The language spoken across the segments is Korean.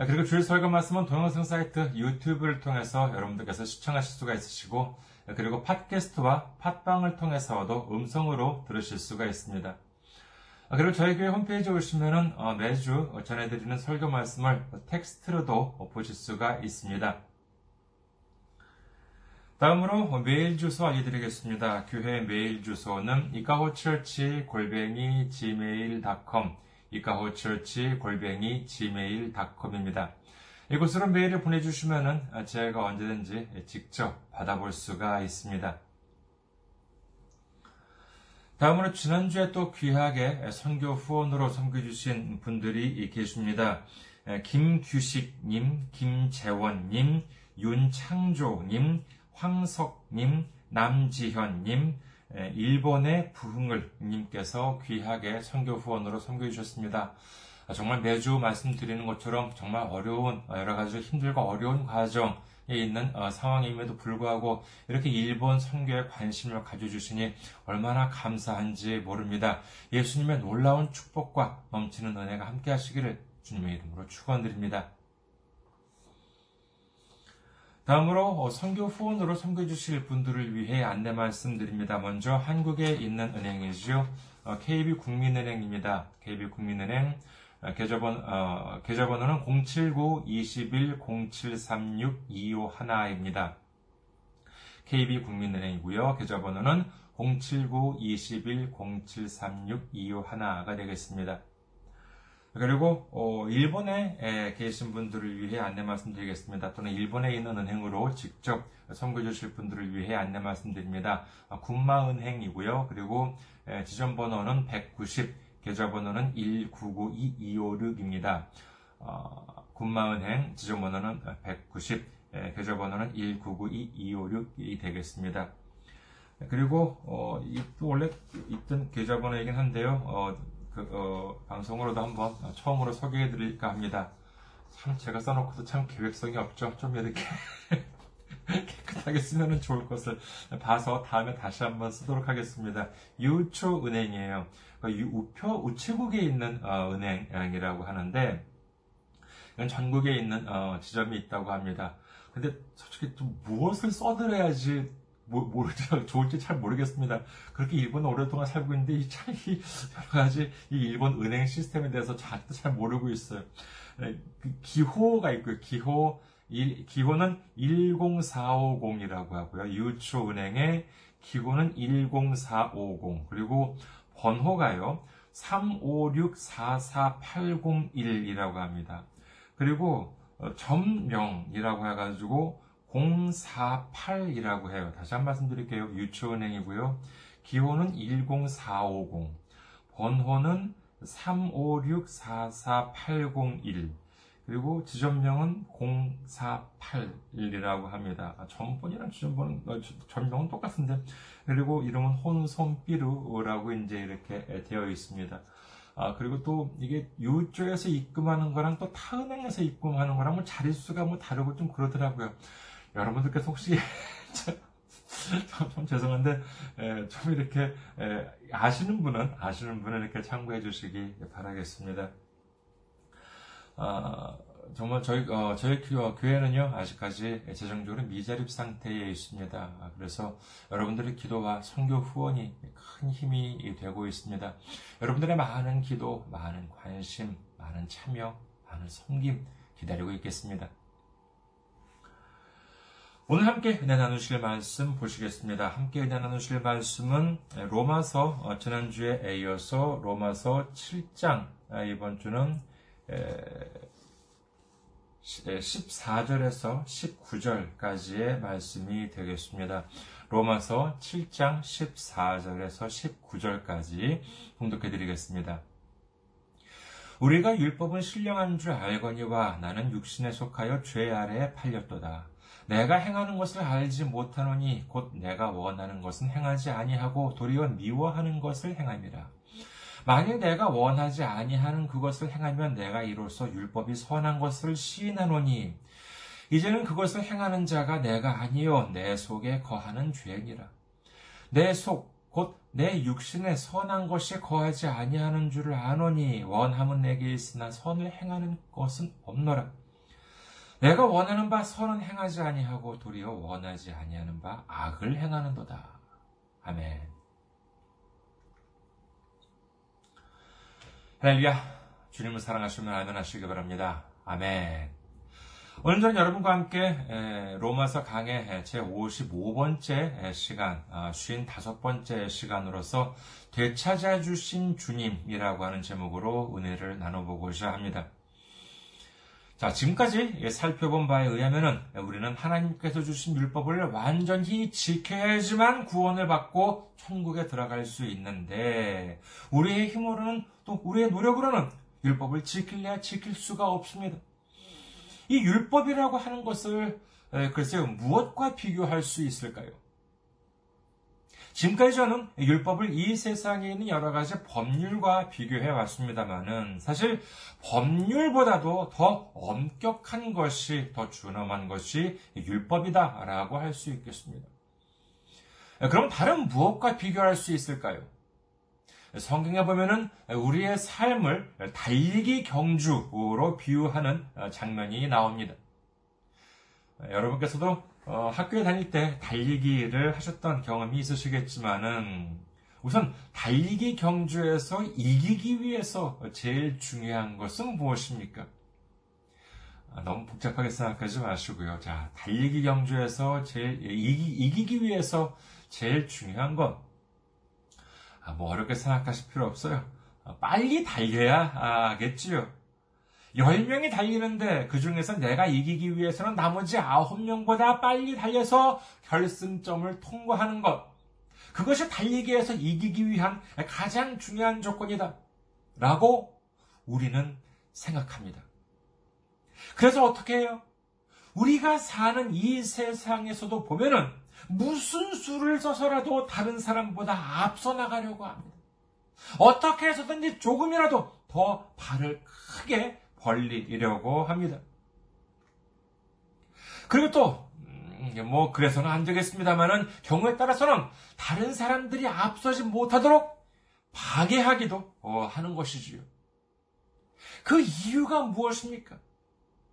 아, 그리고 주일 설교 말씀은 동영상 사이트 유튜브를 통해서 여러분들께서 시청하실 수가 있으시고 그리고 팟캐스트와 팟빵을 통해서도 음성으로 들으실 수가 있습니다. 아, 그리고 저희 교회 홈페이지에 오시면 어, 매주 전해드리는 설교 말씀을 텍스트로도 보실 수가 있습니다. 다음으로 메일 주소 알려드리겠습니다. 교회 메일 주소는 이카호처치 골뱅이 gmail.com 이카호처치 골뱅이 gmail.com입니다. 이곳으로 메일을 보내주시면 제가 언제든지 직접 받아볼 수가 있습니다. 다음으로 지난주에 또 귀하게 선교 후원으로 섬겨주신 분들이 계십니다. 김규식님, 김재원님, 윤창조님, 황석님, 남지현님, 일본의 부흥을 님께서 귀하게 선교 후원으로 섬겨 주셨습니다. 아, 정말 매주 말씀드리는 것처럼 정말 어려운 여러 가지 힘들고 어려운 과정에 있는 어, 상황임에도 불구하고 이렇게 일본 선교에 관심을 가져주시니 얼마나 감사한지 모릅니다. 예수님의 놀라운 축복과 넘치는 은혜가 함께 하시기를 주님의 이름으로 축원드립니다. 다음으로 어, 선교 후원으로 섬겨주실 분들을 위해 안내 말씀드립니다. 먼저 한국에 있는 은행이죠. KB 어, 국민은행입니다. KB 국민은행 어, 계좌번, 어, 계좌번호는 079-21-0736-251입니다. KB 국민은행이고요. 계좌번호는 079-21-0736-251가 되겠습니다. 그리고 어, 일본에 계신 분들을 위해 안내 말씀드리겠습니다. 또는 일본에 있는 은행으로 직접 선거 주실 분들을 위해 안내 말씀드립니다. 어, 군마은행이고요. 그리고 지점 번호는 190, 계좌 번호는 1992256입니다. 어, 군마은행 지점 번호는 190, 계좌 번호는 1992256이 되겠습니다. 그리고 어, 또 원래 있던 계좌번호이긴 한데요. 어, 그, 어, 방송으로도 한번 처음으로 소개해 드릴까 합니다. 참 제가 써놓고도 참 계획성이 없죠. 좀 이렇게 깨끗하게 쓰면 좋을 것을 봐서 다음에 다시 한번 쓰도록 하겠습니다. 유초 은행이에요. 그러니까 우표 우체국에 있는 어, 은행이라고 하는데 전국에 있는 어, 지점이 있다고 합니다. 근데 솔직히 좀 무엇을 써드려야지 뭐, 모르죠. 좋을지 잘 모르겠습니다. 그렇게 일본에 오랫동안 살고 있는데 참이 여러 가지 이 일본 은행 시스템에 대해서 잘도 잘 모르고 있어요. 그 기호가 있고요. 기호 일, 기호는 10450이라고 하고요. 유초은행의 기호는 10450 그리고 번호가요. 356-44801이라고 합니다. 그리고 어, 점명이라고 해가지고 048이라고 해요. 다시 한번 말씀 드릴게요. 유치원행이고요. 기호는 10450, 번호는 356-44801, 그리고 지점명은 048이라고 합니다. 아, 전번이랑 지점번은, 어, 전명은 똑같은데, 그리고 이름은 혼손삐루라고 이제 이렇게 되어 있습니다. 아, 그리고 또 이게 유쪽에서 입금하는 거랑 또 타은행에서 입금하는 거랑 뭐 자릿수가 뭐 다르고 좀 그러더라고요. 여러분들께서 혹시 참, 참, 죄송한데 에, 좀 이렇게 에, 아시는 분은 아시는 분은 이렇게 참고해 주시기 바라겠습니다. 아, 정말 저희 어, 저희 교회는요 아직까지 재정적으로 미자립 상태에 있습니다. 아, 그래서 여러분들의 기도와 선교 후원이 큰 힘이 되고 있습니다. 여러분들의 많은 기도, 많은 관심, 많은 참여, 많은 섬김 기다리고 있겠습니다. 오늘 함께 은혜 나누실 말씀 보시겠습니다. 함께 은혜 나누실 말씀은 로마서 어, 지난주에 이어서 로마서 7장 아, 이번 주는 14절에서 19절까지의 말씀이 되겠습니다. 로마서 7장 14절에서 19절까지 봉독해 드리겠습니다. 우리가 율법은 신령한 줄 알거니와 나는 육신에 속하여 죄 아래에 팔렸도다. 내가 행하는 것을 알지 못하노니 곧 내가 원하는 것은 행하지 아니하고 도리어 미워하는 것을 행함이라. 만일 내가 원하지 아니하는 그것을 행하면 내가 이로써 율법이 선한 것을 시인하노니 이제는 그것을 행하는 자가 내가 아니요 내 속에 거하는 죄니라. 내 속 곧 내 육신에 선한 것이 거하지 아니하는 줄을 아노니 원함은 내게 있으나 선을 행하는 것은 없노라. 내가 원하는 바 선은 행하지 아니하고 도리어 원하지 아니하는 바 악을 행하는도다. 아멘. 할렐루야. 주님을 사랑하시면 아멘 하시기 바랍니다. 아멘. 오늘 저는 여러분과 함께 로마서 강의 제 55번째 시간, 55번째 아, 시간으로서 되찾아 주신 주님이라고 하는 제목으로 은혜를 나눠보고자 합니다. 자, 지금까지 살펴본 바에 의하면 우리는 하나님께서 주신 율법을 완전히 지켜야지만 구원을 받고 천국에 들어갈 수 있는데 우리의 힘으로는 또 우리의 노력으로는 율법을 지킬래야 지킬 수가 없습니다. 이 율법이라고 하는 것을 글쎄요 무엇과 비교할 수 있을까요? 지금까지 저는 율법을 이 세상에 있는 여러 가지 법률과 비교해 왔습니다만은 사실 법률보다도 더 엄격한 것이 더 준엄한 것이 율법이다라고 할 수 있겠습니다. 그럼 다른 무엇과 비교할 수 있을까요? 성경에 보면은 우리의 삶을 달리기 경주로 비유하는 장면이 나옵니다. 여러분께서도 어, 학교에 다닐 때 달리기를 하셨던 경험이 있으시겠지만은 우선 달리기 경주에서 이기기 위해서 제일 중요한 것은 무엇입니까? 아, 너무 복잡하게 생각하지 마시고요. 자, 달리기 경주에서 제일 이기, 기 위해서 제일 중요한 건 아, 뭐 어렵게 생각하실 필요 없어요. 아, 빨리 달려야겠지요. 10명이 달리는데 그 중에서 내가 이기기 위해서는 나머지 9명보다 빨리 달려서 결승점을 통과하는 것. 그것이 달리기에서 이기기 위한 가장 중요한 조건이다. 라고 우리는 생각합니다. 그래서 어떻게 해요? 우리가 사는 이 세상에서도 보면은 무슨 수를 써서라도 다른 사람보다 앞서 나가려고 합니다. 어떻게 해서든지 조금이라도 더 발을 크게 벌리려고 합니다. 그리고 또, 음, 뭐, 그래서는 안 되겠습니다만은, 경우에 따라서는 다른 사람들이 앞서지 못하도록 파괴하기도 어, 하는 것이지요. 그 이유가 무엇입니까?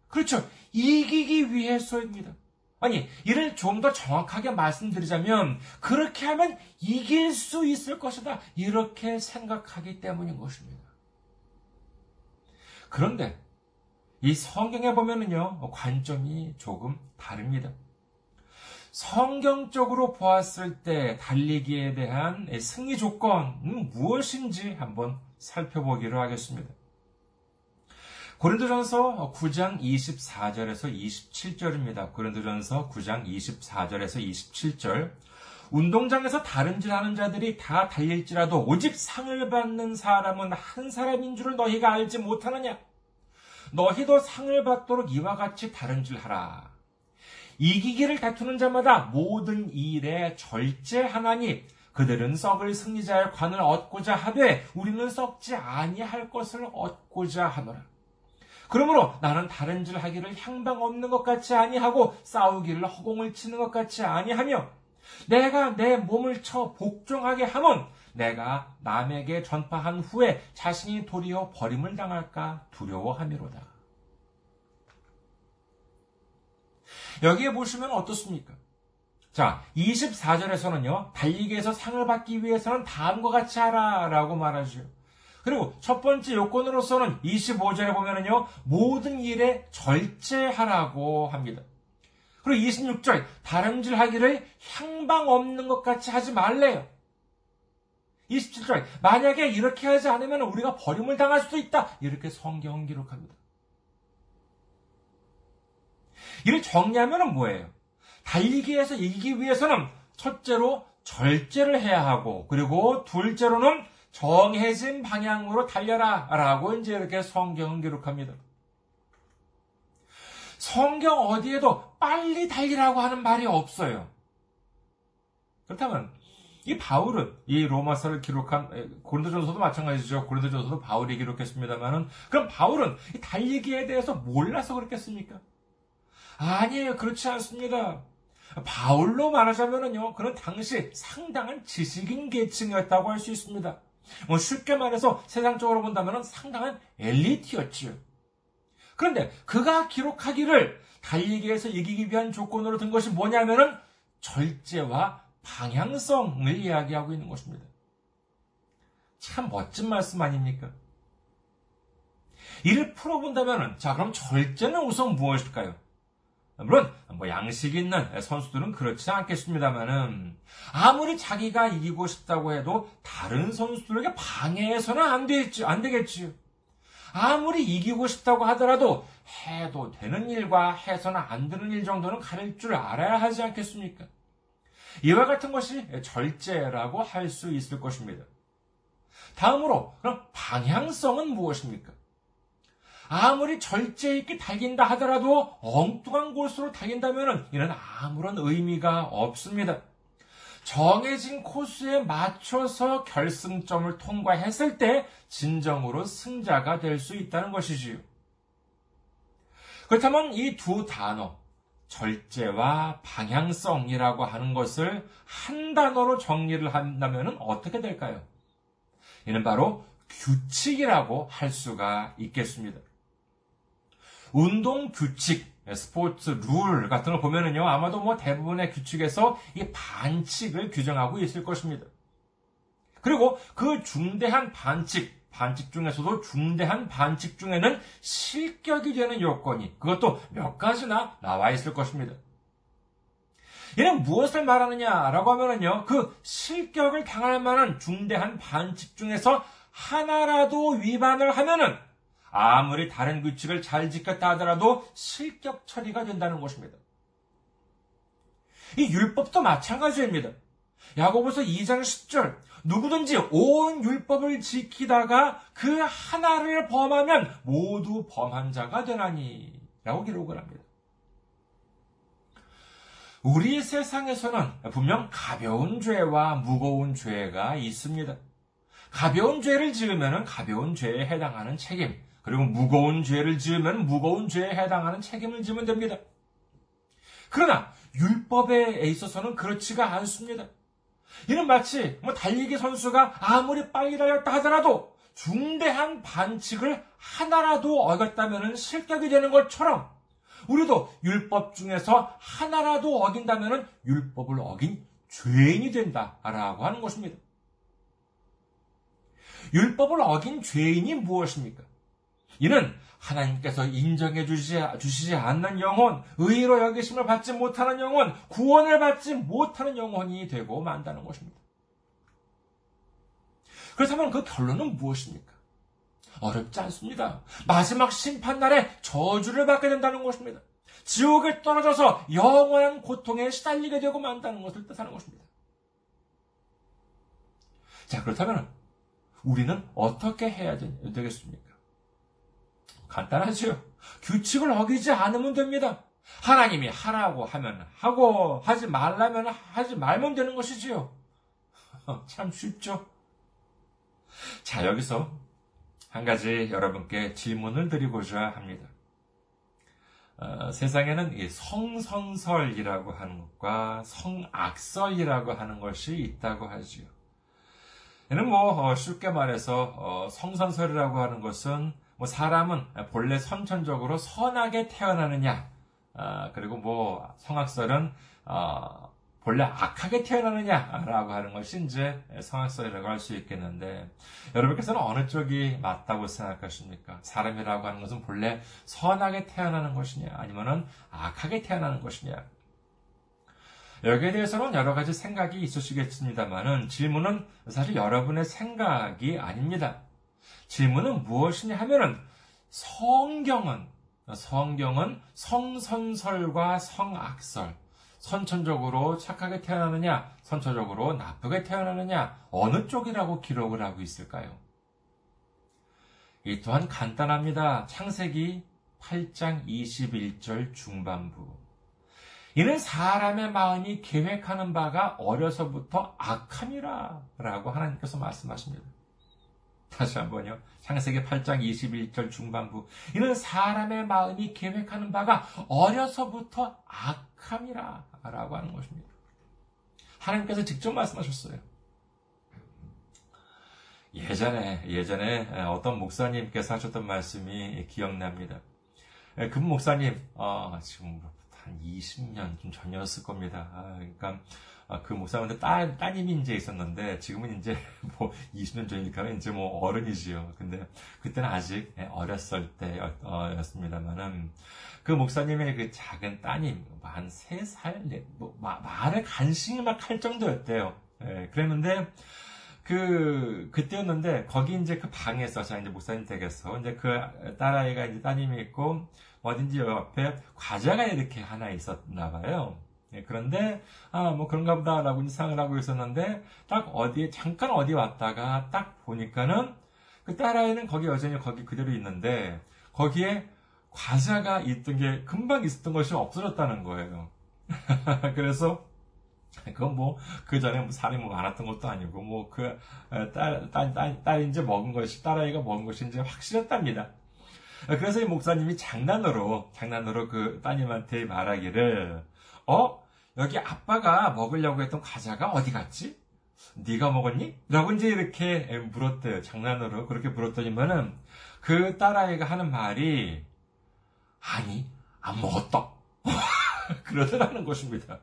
그렇죠. 이기기 위해서입니다. 아니, 이를 좀 더 정확하게 말씀드리자면, 그렇게 하면 이길 수 있을 것이다. 이렇게 생각하기 때문인 것입니다. 그런데, 이 성경에 보면은요, 관점이 조금 다릅니다. 성경적으로 보았을 때 달리기에 대한 승리 조건은 무엇인지 한번 살펴보기로 하겠습니다. 고린도전서 9장 24절에서 27절입니다. 고린도전서 9장 24절에서 27절. 운동장에서 다른 질 하는 자들이 다 달릴지라도 오직 상을 받는 사람은 한 사람인 줄을 너희가 알지 못하느냐? 너희도 상을 받도록 이와 같이 다른 질 하라. 이기기를 다투는 자마다 모든 일에 절제하나니 그들은 썩을 승리자의 관을 얻고자 하되 우리는 썩지 아니할 것을 얻고자 하노라. 그러므로 나는 다른 질 하기를 향방 없는 것 같이 아니하고 싸우기를 허공을 치는 것 같이 아니하며 내가 내 몸을 쳐 복종하게 하면 내가 남에게 전파한 후에 자신이 도리어 버림을 당할까 두려워함이로다. 여기에 보시면 어떻습니까? 자, 24절에서는요, 달리기에서 상을 받기 위해서는 다음과 같이 하라 라고 말하죠. 그리고 첫 번째 요건으로서는 25절에 보면은요, 모든 일에 절제하라고 합니다. 그리고 26절, 다름질 하기를 향방 없는 것 같이 하지 말래요. 27절, 만약에 이렇게 하지 않으면 우리가 버림을 당할 수도 있다. 이렇게 성경은 기록합니다. 이를 정리하면 뭐예요? 달리기에서 이기기 위해서는 첫째로 절제를 해야 하고, 그리고 둘째로는 정해진 방향으로 달려라 라고 이제 이렇게 성경은 기록합니다. 성경 어디에도 빨리 달리라고 하는 말이 없어요. 그렇다면 이 바울은 이 로마서를 기록한 고린도전서도 마찬가지죠. 고린도전서도 바울이 기록했습니다만은 그럼 바울은 이 달리기에 대해서 몰라서 그랬겠습니까? 아니에요. 그렇지 않습니다. 바울로 말하자면은요. 그는 당시 상당한 지식인 계층이었다고 할 수 있습니다. 뭐 쉽게 말해서 세상적으로 본다면 상당한 엘리트였지요. 그런데 그가 기록하기를 달리기에서 이기기 위한 조건으로 든 것이 뭐냐면은 절제와 방향성을 이야기하고 있는 것입니다. 참 멋진 말씀 아닙니까? 이를 풀어본다면, 자, 그럼 절제는 우선 무엇일까요? 물론, 뭐, 양식 있는 선수들은 그렇지 않겠습니다만은, 아무리 자기가 이기고 싶다고 해도 다른 선수들에게 방해해서는 안 되겠지, 안 되겠지요. 아무리 이기고 싶다고 하더라도 해도 되는 일과 해서는 안 되는 일 정도는 가릴 줄 알아야 하지 않겠습니까? 이와 같은 것이 절제라고 할 수 있을 것입니다. 다음으로, 그럼 방향성은 무엇입니까? 아무리 절제 있게 달긴다 하더라도 엉뚱한 곳으로 달긴다면 이는 아무런 의미가 없습니다. 정해진 코스에 맞춰서 결승점을 통과했을 때 진정으로 승자가 될 수 있다는 것이지요. 그렇다면 이 두 단어, 절제와 방향성이라고 하는 것을 한 단어로 정리를 한다면 어떻게 될까요? 이는 바로 규칙이라고 할 수가 있겠습니다. 운동 규칙, 스포츠 룰 같은 걸 보면은요, 아마도 뭐 대부분의 규칙에서 이 반칙을 규정하고 있을 것입니다. 그리고 그 중대한 반칙, 반칙 중에서도 중대한 반칙 중에는 실격이 되는 요건이 그것도 몇 가지나 나와 있을 것입니다. 이는 무엇을 말하느냐라고 하면은요, 그 실격을 당할 만한 중대한 반칙 중에서 하나라도 위반을 하면은 아무리 다른 규칙을 잘 지켰다 하더라도 실격 처리가 된다는 것입니다. 이 율법도 마찬가지입니다. 야고보서 2장 10절 누구든지 온 율법을 지키다가 그 하나를 범하면 모두 범한 자가 되나니 라고 기록을 합니다. 우리 세상에서는 분명 가벼운 죄와 무거운 죄가 있습니다. 가벼운 죄를 지으면 가벼운 죄에 해당하는 책임, 그리고 무거운 죄를 지으면 무거운 죄에 해당하는 책임을 지면 됩니다. 그러나 율법에 있어서는 그렇지가 않습니다. 이는 마치 뭐 달리기 선수가 아무리 빨리 달렸다 하더라도 중대한 반칙을 하나라도 어겼다면 실격이 되는 것처럼 우리도 율법 중에서 하나라도 어긴다면 율법을 어긴 죄인이 된다라고 하는 것입니다. 율법을 어긴 죄인이 무엇입니까? 이는 하나님께서 인정해 주시지, 않는 영혼, 의로 여기심을 받지 못하는 영혼, 구원을 받지 못하는 영혼이 되고 만다는 것입니다. 그렇다면 그 결론은 무엇입니까? 어렵지 않습니다. 마지막 심판날에 저주를 받게 된다는 것입니다. 지옥에 떨어져서 영원한 고통에 시달리게 되고 만다는 것을 뜻하는 것입니다. 자, 그렇다면 우리는 어떻게 해야 되겠습니까? 간단하죠. 규칙을 어기지 않으면 됩니다. 하나님이 하라고 하면 하고 하지 말라면 하지 말면 되는 것이지요. 참 쉽죠. 자, 여기서 한 가지 여러분께 질문을 드리고자 합니다. 어, 세상에는 이 성선설이라고 하는 것과 성악설이라고 하는 것이 있다고 하지요. 이는 뭐 어, 쉽게 말해서 어, 성선설이라고 하는 것은 뭐 사람은 본래 선천적으로 선하게 태어나느냐, 아, 그리고 뭐 성악설은 어, 본래 악하게 태어나느냐라고 하는 것이 이제 성악설이라고 할 수 있겠는데 여러분께서는 어느 쪽이 맞다고 생각하십니까? 사람이라고 하는 것은 본래 선하게 태어나는 것이냐, 아니면은 악하게 태어나는 것이냐? 여기에 대해서는 여러 가지 생각이 있으시겠습니다만은 질문은 사실 여러분의 생각이 아닙니다. 질문은 무엇이냐 하면은 성경은 성경은 성선설과 성악설 선천적으로 착하게 태어나느냐, 선천적으로 나쁘게 태어나느냐, 어느 쪽이라고 기록을 하고 있을까요? 이 또한 간단합니다. 창세기 8장 21절 중반부. 이는 사람의 마음이 계획하는 바가 어려서부터 악함이라 라고 하나님께서 말씀하십니다. 다시 한번요. 창세기 8장 21절 중반부. 이는 사람의 마음이 계획하는 바가 어려서부터 악함이라 라고 하는 것입니다. 하나님께서 직접 말씀하셨어요. 예전에, 예전에 어떤 목사님께서 하셨던 말씀이 기억납니다. 그 목사님, 어, 지금 한 20년 좀 전이었을 겁니다. 아, 그러니까 아, 그 목사님한테 딸, 따님이 이제 있었는데, 지금은 이제 뭐 20년 전이니까 이제 뭐 어른이지요. 근데 그때는 아직 예, 어렸을 때였습니다만은, 그 목사님의 그 작은 따님, 뭐한 3살, 뭐, 말을 간신히 막 할 정도였대요. 예, 그랬는데, 그, 그때였는데, 거기 이제 그 방에서, 자, 이제 목사님 댁에서, 이제 그 딸아이가 이제 따님이 있고, 어딘지 옆에 과자가 이렇게 하나 있었나 봐요. 예, 그런데 아 뭐 그런가 보다라고 인상을 하고 있었는데 딱 어디에 잠깐 어디 왔다가 딱 보니까는 그 딸아이는 거기 여전히 거기 그대로 있는데 거기에 과자가 있던 게 금방 있었던 것이 없어졌다는 거예요. 그래서 그건 뭐 그 전에 뭐 살이 뭐 많았던 것도 아니고 뭐 그 딸 딸 딸 딸이 이제 먹은 것이 딸아이가 먹은 것이 이제 확실했답니다. 그래서 이 목사님이 장난으로 장난으로 그 따님한테 말하기를 어 여기 아빠가 먹으려고 했던 과자가 어디 갔지? 네가 먹었니? 라고 이제 이렇게 물었대요. 장난으로 그렇게 물었더니만은 그 딸아이가 하는 말이 아니 안 먹었다. 그러더라는 것입니다.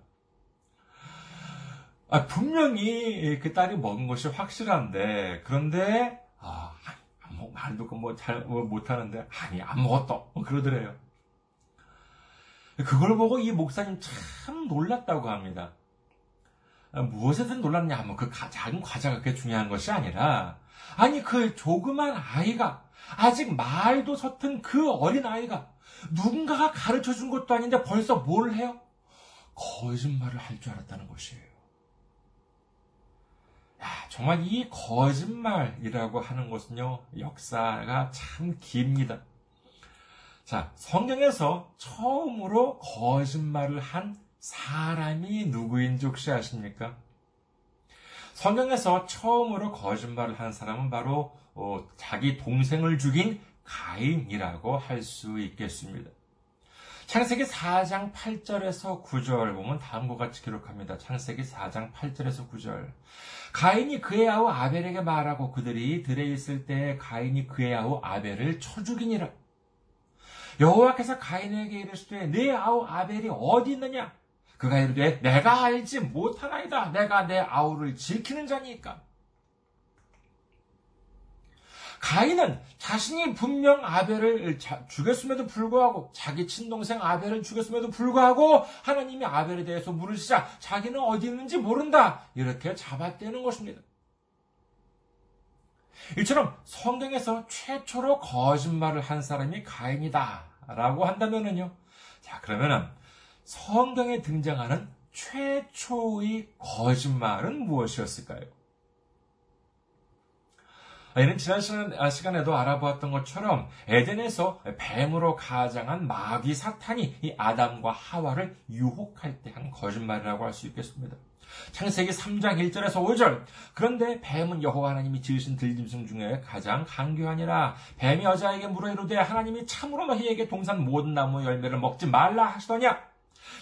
아, 분명히 그 딸이 먹은 것이 확실한데 그런데 아, 뭐 말도 뭐잘 뭐 못하는데 아니 안 먹었다 뭐 그러더래요. 그걸 보고 이 목사님 참 놀랐다고 합니다. 아, 무엇에든 놀랐냐 하면 그 작은 과자가 그게 중요한 것이 아니라 아니 그 조그만 아이가 아직 말도 서툰 그 어린 아이가 누군가가 가르쳐 준 것도 아닌데 벌써 뭘 해요? 거짓말을 할 줄 알았다는 것이에요. 정말 이 거짓말이라고 하는 것은요, 역사가 참 깁니다. 자, 성경에서 처음으로 거짓말을 한 사람이 누구인지 혹시 아십니까? 성경에서 처음으로 거짓말을 한 사람은 바로 어, 자기 동생을 죽인 가인이라고 할 수 있겠습니다. 창세기 4장 8절에서 9절 보면 다음과 같이 기록합니다. 창세기 4장 8절에서 9절. 가인이 그의 아우 아벨에게 말하고 그들이 들에 있을 때 가인이 그의 아우 아벨을 쳐 죽이니라. 여호와께서 가인에게 이르시되 내 아우 아벨이 어디 있느냐? 그가 이르되 내가 알지 못하나이다. 내가 내 아우를 지키는 자니까. 가인은 자신이 분명 아벨을 죽였음에도 불구하고 자기 친동생 아벨을 죽였음에도 불구하고 하나님이 아벨에 대해서 물으시자 자기는 어디 있는지 모른다 이렇게 잡아떼는 것입니다. 이처럼 성경에서 최초로 거짓말을 한 사람이 가인이다 라고 한다면은요. 자 그러면은 성경에 등장하는 최초의 거짓말은 무엇이었을까요? 이는 지난 아, 시간 에도 알아보았던 것처럼 에덴에서 뱀으로 가장한 마귀 사탄이 이 아담과 하와를 유혹할 때 한 거짓말이라고 할 수 있겠습니다. 창세기 3장 1절에서 5절. 그런데 뱀은 여호와 하나님이 지으신 들짐승 중에 가장 강교하니라. 뱀이 여자에게 물어 이르되 하나님이 참으로 너희에게 동산 모든 나무 열매를 먹지 말라 하시더냐?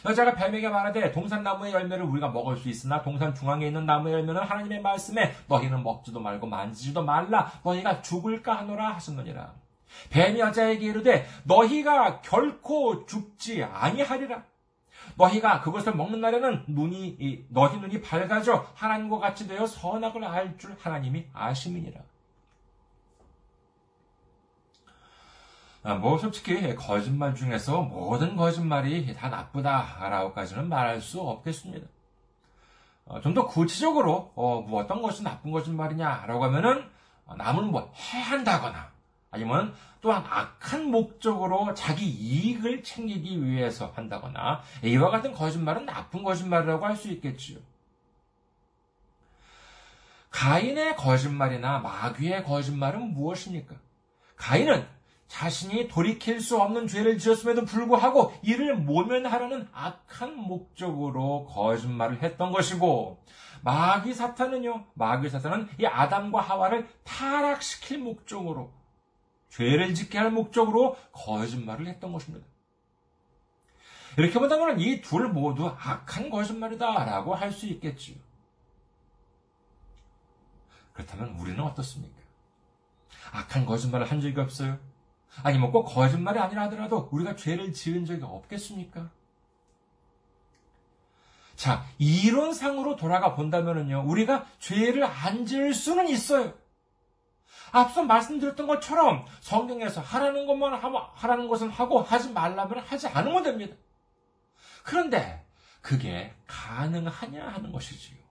여자가 뱀에게 말하되 동산나무의 열매를 우리가 먹을 수 있으나 동산 중앙에 있는 나무의 열매는 하나님의 말씀에 너희는 먹지도 말고 만지지도 말라 너희가 죽을까 하노라 하셨느니라. 뱀이 여자에게 이르되 너희가 결코 죽지 아니하리라. 너희가 그것을 먹는 날에는 눈이 너희 눈이 밝아져 하나님과 같이 되어 선악을 알 줄 하나님이 아심이니라. 뭐 솔직히 거짓말 중에서 모든 거짓말이 다 나쁘다라고까지는 말할 수 없겠습니다. 어, 좀더 구체적으로 어, 뭐 어떤 것이 나쁜 거짓말이냐라고 하면은 어, 남을 뭐 해한다거나 아니면 또한 악한 목적으로 자기 이익을 챙기기 위해서 한다거나 이와 같은 거짓말은 나쁜 거짓말이라고 할 수 있겠지요. 가인의 거짓말이나 마귀의 거짓말은 무엇입니까? 가인은 자신이 돌이킬 수 없는 죄를 지었음에도 불구하고 이를 모면하려는 악한 목적으로 거짓말을 했던 것이고 마귀 사탄은요, 마귀 사탄은 이 아담과 하와를 타락시킬 목적으로 죄를 짓게 할 목적으로 거짓말을 했던 것입니다. 이렇게 본다면 이 둘 모두 악한 거짓말이다라고 할 수 있겠지요. 그렇다면 우리는 어떻습니까? 악한 거짓말을 한 적이 없어요? 아니면 꼭 거짓말이 아니라 하더라도 우리가 죄를 지은 적이 없겠습니까? 자, 이론상으로 돌아가 본다면요, 우리가 죄를 안 지을 수는 있어요. 앞서 말씀드렸던 것처럼 성경에서 하라는 것만 하고, 하라는 것은 하고 하지 말라면 하지 않으면 됩니다. 그런데 그게 가능하냐 하는 것이지요.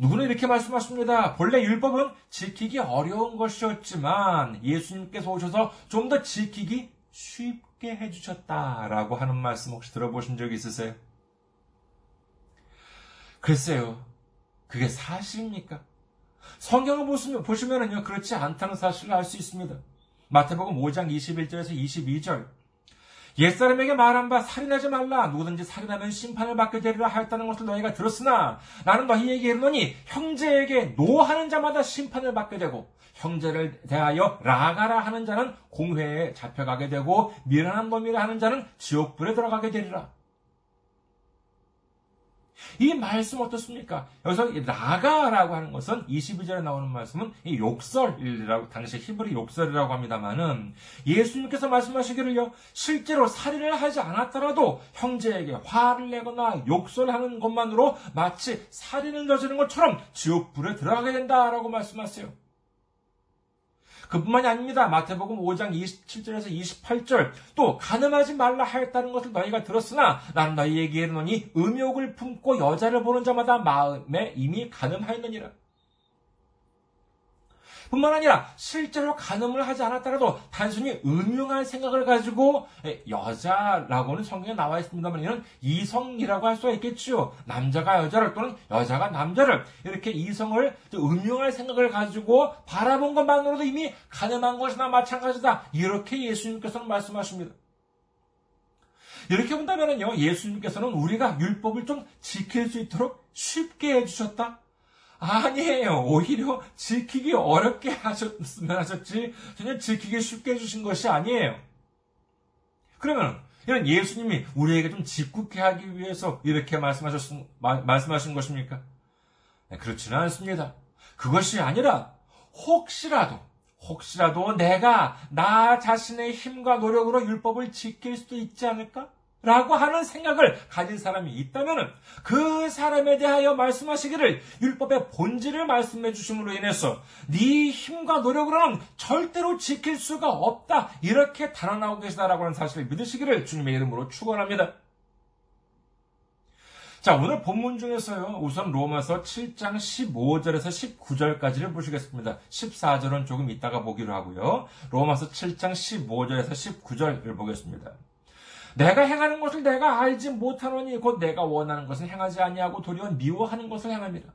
누구는 이렇게 말씀하십니다. 본래 율법은 지키기 어려운 것이었지만 예수님께서 오셔서 좀 더 지키기 쉽게 해주셨다라고 하는 말씀 혹시 들어보신 적 있으세요? 글쎄요. 그게 사실입니까? 성경을 보시면, 보시면은요, 그렇지 않다는 사실을 알 수 있습니다. 마태복음 5장 21절에서 22절. 옛사람에게 말한 바 살인하지 말라 누구든지 살인하면 심판을 받게 되리라 하였다는 것을 너희가 들었으나 나는 너희에게 이르노니 형제에게 노하는 자마다 심판을 받게 되고 형제를 대하여 라가라 하는 자는 공회에 잡혀가게 되고 미련한 놈이라 하는 자는 지옥불에 들어가게 되리라. 이 말씀 어떻습니까? 여기서 라가라고 하는 것은 22절에 나오는 말씀은 이 욕설이라고 당시 히브리 욕설이라고 합니다만은 예수님께서 말씀하시기를요 실제로 살인을 하지 않았더라도 형제에게 화를 내거나 욕설하는 것만으로 마치 살인을 저지른 것처럼 지옥 불에 들어가게 된다라고 말씀하세요. 그뿐만이 아닙니다. 마태복음 5장 27절에서 28절 또 가늠하지 말라 하였다는 것을 너희가 들었으나 나는 너희에게 이르노니 음욕을 품고 여자를 보는 자마다 마음에 이미 가늠하였느니라. 뿐만 아니라 실제로 간음을 하지 않았더라도 단순히 음흉한 생각을 가지고 여자라고는 성경에 나와 있습니다만 이는 이성이라고 할 수가 있겠지요. 남자가 여자를 또는 여자가 남자를 이렇게 이성을 음흉한 생각을 가지고 바라본 것만으로도 이미 가늠한 것이나 마찬가지다. 이렇게 예수님께서는 말씀하십니다. 이렇게 본다면요, 예수님께서는 우리가 율법을 좀 지킬 수 있도록 쉽게 해주셨다? 아니에요. 오히려 지키기 어렵게 하셨으면 하셨지, 전혀 지키기 쉽게 해주신 것이 아니에요. 그러면, 이런 예수님이 우리에게 좀 짓궂게 하기 위해서 이렇게 말씀하셨, 말씀하신 것입니까? 네, 그렇지는 않습니다. 그것이 아니라, 혹시라도, 혹시라도 내가 나 자신의 힘과 노력으로 율법을 지킬 수도 있지 않을까? 라고 하는 생각을 가진 사람이 있다면 그 사람에 대하여 말씀하시기를 율법의 본질을 말씀해 주심으로 인해서 네 힘과 노력으로는 절대로 지킬 수가 없다 이렇게 단언하고 계시다라고 하는 사실을 믿으시기를 주님의 이름으로 축원합니다. 자, 오늘 본문 중에서요, 우선 로마서 7장 15절에서 19절까지를 보시겠습니다. 14절은 조금 이따가 보기로 하고요. 로마서 7장 15절에서 19절을 보겠습니다. 내가 행하는 것을 내가 알지 못하노니 곧 내가 원하는 것을 행하지 아니하고 도리어 미워하는 것을 행합니다.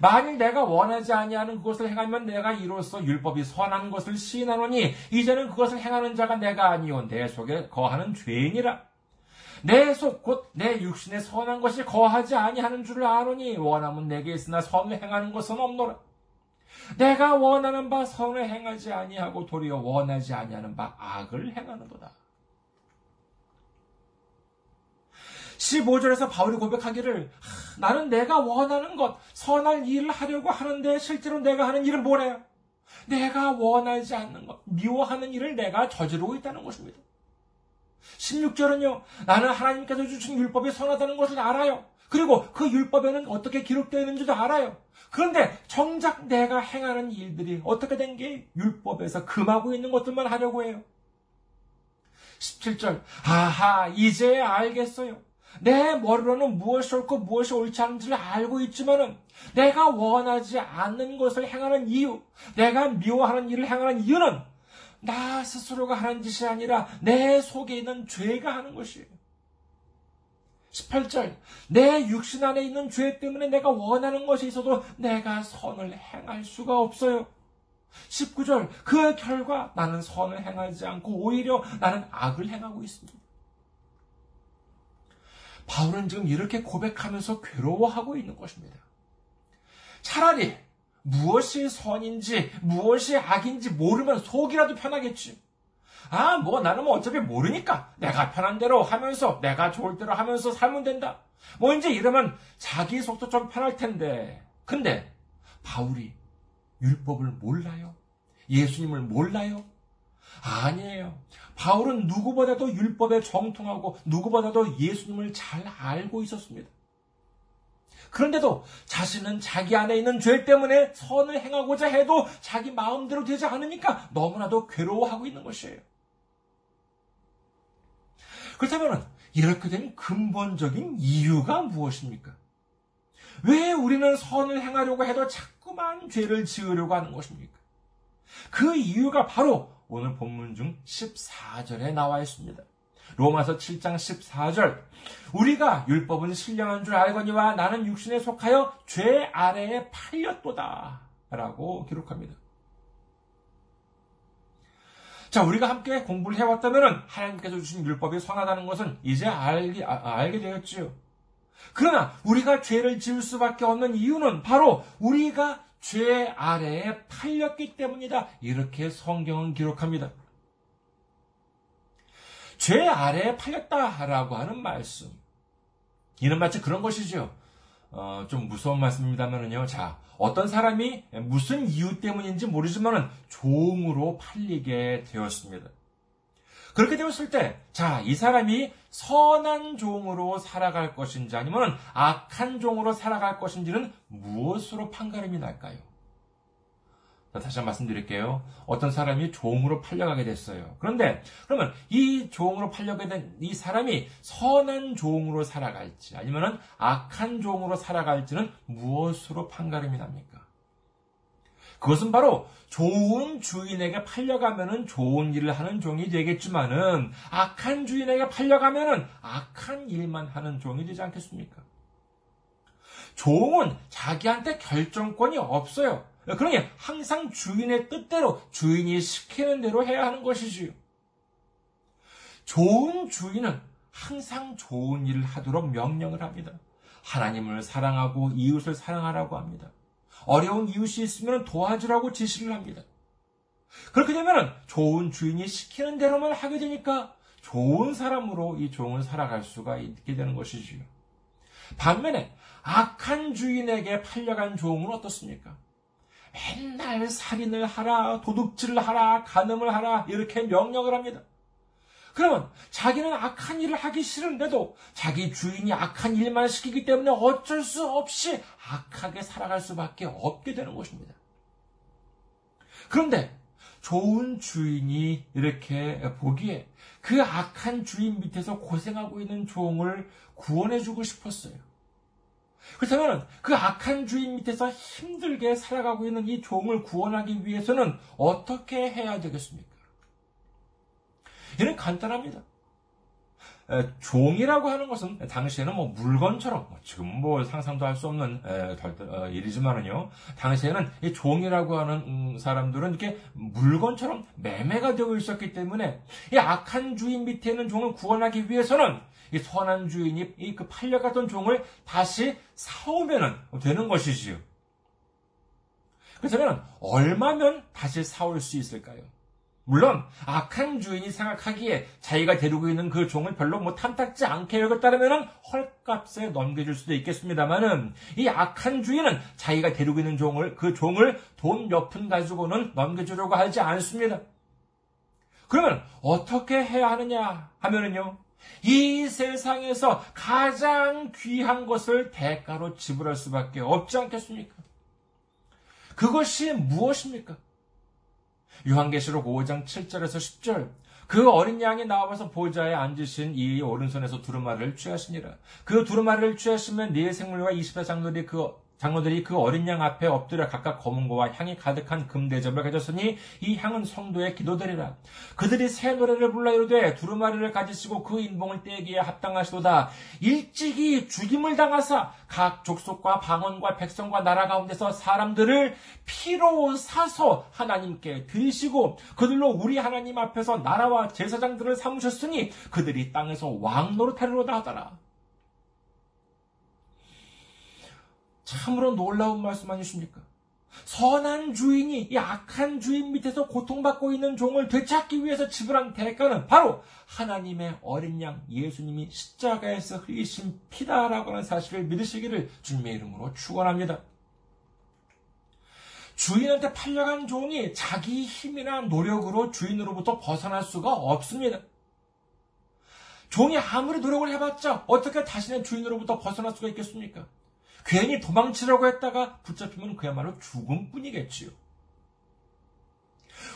만일 내가 원하지 아니하는 그것을 행하면 내가 이로써 율법이 선한 것을 시인하노니 이제는 그것을 행하는 자가 내가 아니요 내 속에 거하는 죄인이라. 내 속 곧 내 육신에 선한 것이 거하지 아니하는 줄을 아노니 원함은 내게 있으나 선을 행하는 것은 없노라. 내가 원하는 바 선을 행하지 아니하고 도리어 원하지 아니하는 바 악을 행하는도다. 15절에서 바울이 고백하기를 나는 내가 원하는 것, 선할 일을 하려고 하는데 실제로 내가 하는 일은 뭐래요? 내가 원하지 않는 것, 미워하는 일을 내가 저지르고 있다는 것입니다. 16절은요, 나는 하나님께서 주신 율법이 선하다는 것을 알아요. 그리고 그 율법에는 어떻게 기록되어 있는지도 알아요. 그런데 정작 내가 행하는 일들이 어떻게 된 게 율법에서 금하고 있는 것들만 하려고 해요. 17절, 아하, 이제 알겠어요. 내 머리로는 무엇이 옳고 무엇이 옳지 않은지를 알고 있지만은 내가 원하지 않는 것을 행하는 이유, 내가 미워하는 일을 행하는 이유는 나 스스로가 하는 짓이 아니라 내 속에 있는 죄가 하는 것이에요. 18절, 내 육신 안에 있는 죄 때문에 내가 원하는 것이 있어도 내가 선을 행할 수가 없어요. 19절, 그 결과 나는 선을 행하지 않고 오히려 나는 악을 행하고 있습니다. 바울은 지금 이렇게 고백하면서 괴로워하고 있는 것입니다. 차라리 무엇이 선인지 무엇이 악인지 모르면 속이라도 편하겠지. 아, 뭐 나는 뭐 어차피 모르니까 내가 편한 대로 하면서 내가 좋을 대로 하면서 살면 된다. 뭐 이제 이러면 자기 속도 좀 편할 텐데. 근데 바울이 율법을 몰라요? 예수님을 몰라요? 아니에요. 바울은 누구보다도 율법에 정통하고 누구보다도 예수님을 잘 알고 있었습니다. 그런데도 자신은 자기 안에 있는 죄 때문에 선을 행하고자 해도 자기 마음대로 되지 않으니까 너무나도 괴로워하고 있는 것이에요. 그렇다면 이렇게 된 근본적인 이유가 무엇입니까? 왜 우리는 선을 행하려고 해도 자꾸만 죄를 지으려고 하는 것입니까? 그 이유가 바로 오늘 본문 중 14절에 나와 있습니다. 로마서 7장 14절. 우리가 율법은 신령한 줄 알거니와 나는 육신에 속하여 죄 아래에 팔렸도다. 라고 기록합니다. 자, 우리가 함께 공부를 해왔다면 하나님께서 주신 율법이 선하다는 것은 이제 알게, 아, 알게 되었지요. 그러나 우리가 죄를 지을 수밖에 없는 이유는 바로 우리가 죄 아래에 팔렸기 때문이다. 이렇게 성경은 기록합니다. 죄 아래에 팔렸다라고 하는 말씀. 이는 마치 그런 것이죠. 어, 좀 무서운 말씀입니다만은요. 자, 어떤 사람이 무슨 이유 때문인지 모르지만은 종으로 팔리게 되었습니다. 그렇게 되었을 때, 자, 이 사람이 선한 종으로 살아갈 것인지 아니면 악한 종으로 살아갈 것인지는 무엇으로 판가름이 날까요? 다시 한번 말씀드릴게요. 어떤 사람이 종으로 팔려가게 됐어요. 그런데 그러면 이 종으로 팔려가게 된 이 사람이 선한 종으로 살아갈지 아니면 악한 종으로 살아갈지는 무엇으로 판가름이 납니까? 그것은 바로 좋은 주인에게 팔려가면은 좋은 일을 하는 종이 되겠지만은 악한 주인에게 팔려가면은 악한 일만 하는 종이 되지 않겠습니까? 종은 자기한테 결정권이 없어요. 그러니 항상 주인의 뜻대로 주인이 시키는 대로 해야 하는 것이지요. 좋은 주인은 항상 좋은 일을 하도록 명령을 합니다. 하나님을 사랑하고 이웃을 사랑하라고 합니다. 어려운 이웃이 있으면 도와주라고 지시를 합니다. 그렇게 되면 좋은 주인이 시키는 대로만 하게 되니까 좋은 사람으로 이 종은 살아갈 수가 있게 되는 것이지요. 반면에 악한 주인에게 팔려간 종은 어떻습니까? 맨날 살인을 하라, 도둑질을 하라, 간음을 하라, 이렇게 명령을 합니다. 그러면 자기는 악한 일을 하기 싫은데도 자기 주인이 악한 일만 시키기 때문에 어쩔 수 없이 악하게 살아갈 수밖에 없게 되는 것입니다. 그런데 좋은 주인이 이렇게 보기에 그 악한 주인 밑에서 고생하고 있는 종을 구원해주고 싶었어요. 그렇다면 그 악한 주인 밑에서 힘들게 살아가고 있는 이 종을 구원하기 위해서는 어떻게 해야 되겠습니까? 이는 간단합니다. 종이라고 하는 것은 당시에는 뭐 물건처럼 뭐 지금 뭐 상상도 할 수 없는 어, 일이지만은요 당시에는 이 종이라고 하는 음, 사람들은 이렇게 물건처럼 매매가 되어 있었기 때문에 이 악한 주인 밑에 있는 종을 구원하기 위해서는 이 선한 주인이 이 그 팔려갔던 종을 다시 사오면 되는 것이지요. 그렇다면 얼마면 다시 사올 수 있을까요? 물론 악한 주인이 생각하기에 자기가 데리고 있는 그 종을 별로 뭐 탐탁지 않게 여겼다면 헐값에 넘겨줄 수도 있겠습니다만은 이 악한 주인은 자기가 데리고 있는 종을 그 종을 돈 몇 푼 가지고는 넘겨주려고 하지 않습니다. 그러면 어떻게 해야 하느냐 하면은요 이 세상에서 가장 귀한 것을 대가로 지불할 수밖에 없지 않겠습니까? 그것이 무엇입니까? 요한계시록 5장 7절에서 10절 그 어린 양이 나와서 보좌에 앉으신 이 오른손에서 두루마리를 취하시니라. 그 두루마리를 취하시면 네 생물과 이십사 장로들이 그 장로들이 그 어린 양 앞에 엎드려 각각 검은고와 향이 가득한 금대접을 가졌으니 이 향은 성도의 기도들이라. 그들이 새 노래를 불러 이르되 두루마리를 가지시고 그 인봉을 떼기에 합당하시도다. 일찍이 죽임을 당하사 각 족속과 방언과 백성과 나라 가운데서 사람들을 피로 사서 하나님께 드리시고 그들로 우리 하나님 앞에서 나라와 제사장들을 삼으셨으니 그들이 땅에서 왕 노릇하리로다 하더라. 참으로 놀라운 말씀 아니십니까? 선한 주인이 이 악한 주인 밑에서 고통받고 있는 종을 되찾기 위해서 지불한 대가는 바로 하나님의 어린 양 예수님이 십자가에서 흘리신 피다라고 하는 사실을 믿으시기를 주님의 이름으로 축원합니다. 주인한테 팔려간 종이 자기 힘이나 노력으로 주인으로부터 벗어날 수가 없습니다. 종이 아무리 노력을 해봤자 어떻게 자신의 주인으로부터 벗어날 수가 있겠습니까? 괜히 도망치려고 했다가 붙잡히면 그야말로 죽음뿐이겠지요.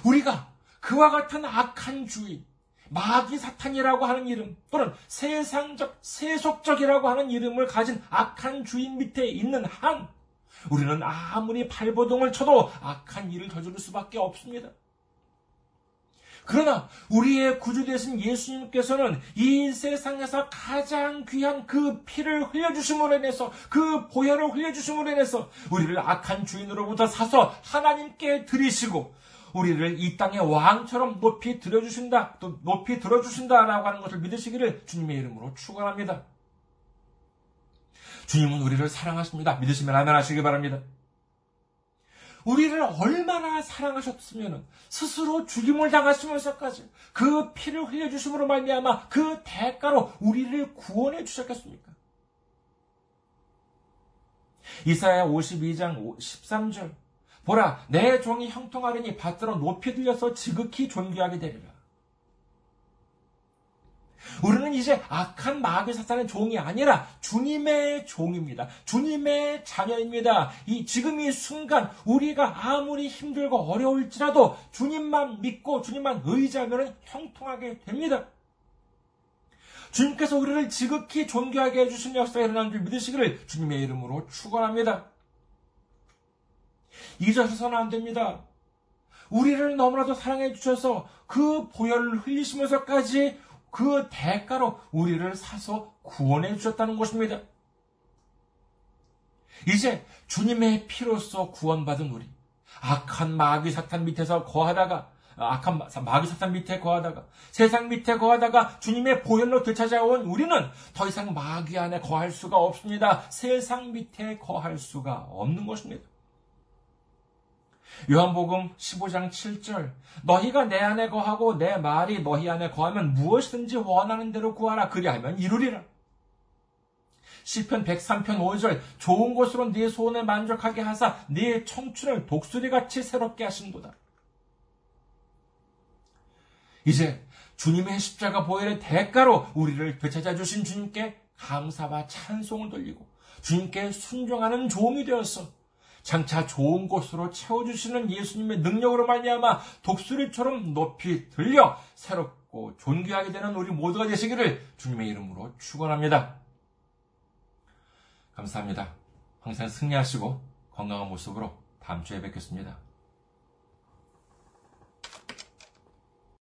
우리가 그와 같은 악한 주인, 마귀 사탄이라고 하는 이름 또는 세상적, 세속적이라고 하는 이름을 가진 악한 주인 밑에 있는 한 우리는 아무리 발버둥을 쳐도 악한 일을 저지를 수밖에 없습니다. 그러나 우리의 구주 되신 예수님께서는 이 세상에서 가장 귀한 그 피를 흘려주심으로 인해서 그 보혈을 흘려주심으로 인해서 우리를 악한 주인으로부터 사서 하나님께 드리시고 우리를 이 땅의 왕처럼 높이 들어주신다, 또 높이 들어주신다라고 하는 것을 믿으시기를 주님의 이름으로 축원합니다. 주님은 우리를 사랑하십니다. 믿으시면 아멘 하시기 바랍니다. 우리를 얼마나 사랑하셨으면 스스로 죽임을 당하시면서까지 그 피를 흘려주심으로 말미암아 그 대가로 우리를 구원해 주셨겠습니까? 이사야 52장 13절 보라 내 종이 형통하려니 밭으로 높이 들려서 지극히 존귀하게 되리라. 우리는 이제 악한 마귀 사탄의 종이 아니라 주님의 종입니다. 주님의 자녀입니다. 이 지금 이 순간 우리가 아무리 힘들고 어려울지라도 주님만 믿고 주님만 의지하면 형통하게 됩니다. 주님께서 우리를 지극히 존귀하게 해주신 역사가 일어나는 줄 믿으시기를 주님의 이름으로 축원합니다. 잊어서는 안 됩니다. 우리를 너무나도 사랑해 주셔서 그 보혈을 흘리시면서까지 그 대가로 우리를 사서 구원해 주셨다는 것입니다. 이제 주님의 피로써 구원받은 우리, 악한 마귀 사탄 밑에서 거하다가, 악한 마귀 사탄 밑에 거하다가, 세상 밑에 거하다가 주님의 보혈로 되찾아온 우리는 더 이상 마귀 안에 거할 수가 없습니다. 세상 밑에 거할 수가 없는 것입니다. 요한복음 15장 7절 너희가 내 안에 거하고 내 말이 너희 안에 거하면 무엇이든지 원하는 대로 구하라 그리하면 이루리라. 시편 103편 5절 좋은 곳으로 네 소원을 만족하게 하사 네 청춘을 독수리같이 새롭게 하신도다. 이제 주님의 십자가 보혈의 대가로 우리를 되찾아 주신 주님께 감사와 찬송을 돌리고 주님께 순종하는 종이 되어서 장차 좋은 곳으로 채워주시는 예수님의 능력으로 말미암아 독수리처럼 높이 들려 새롭고 존귀하게 되는 우리 모두가 되시기를 주님의 이름으로 축원합니다. 감사합니다. 항상 승리하시고 건강한 모습으로 다음 주에 뵙겠습니다.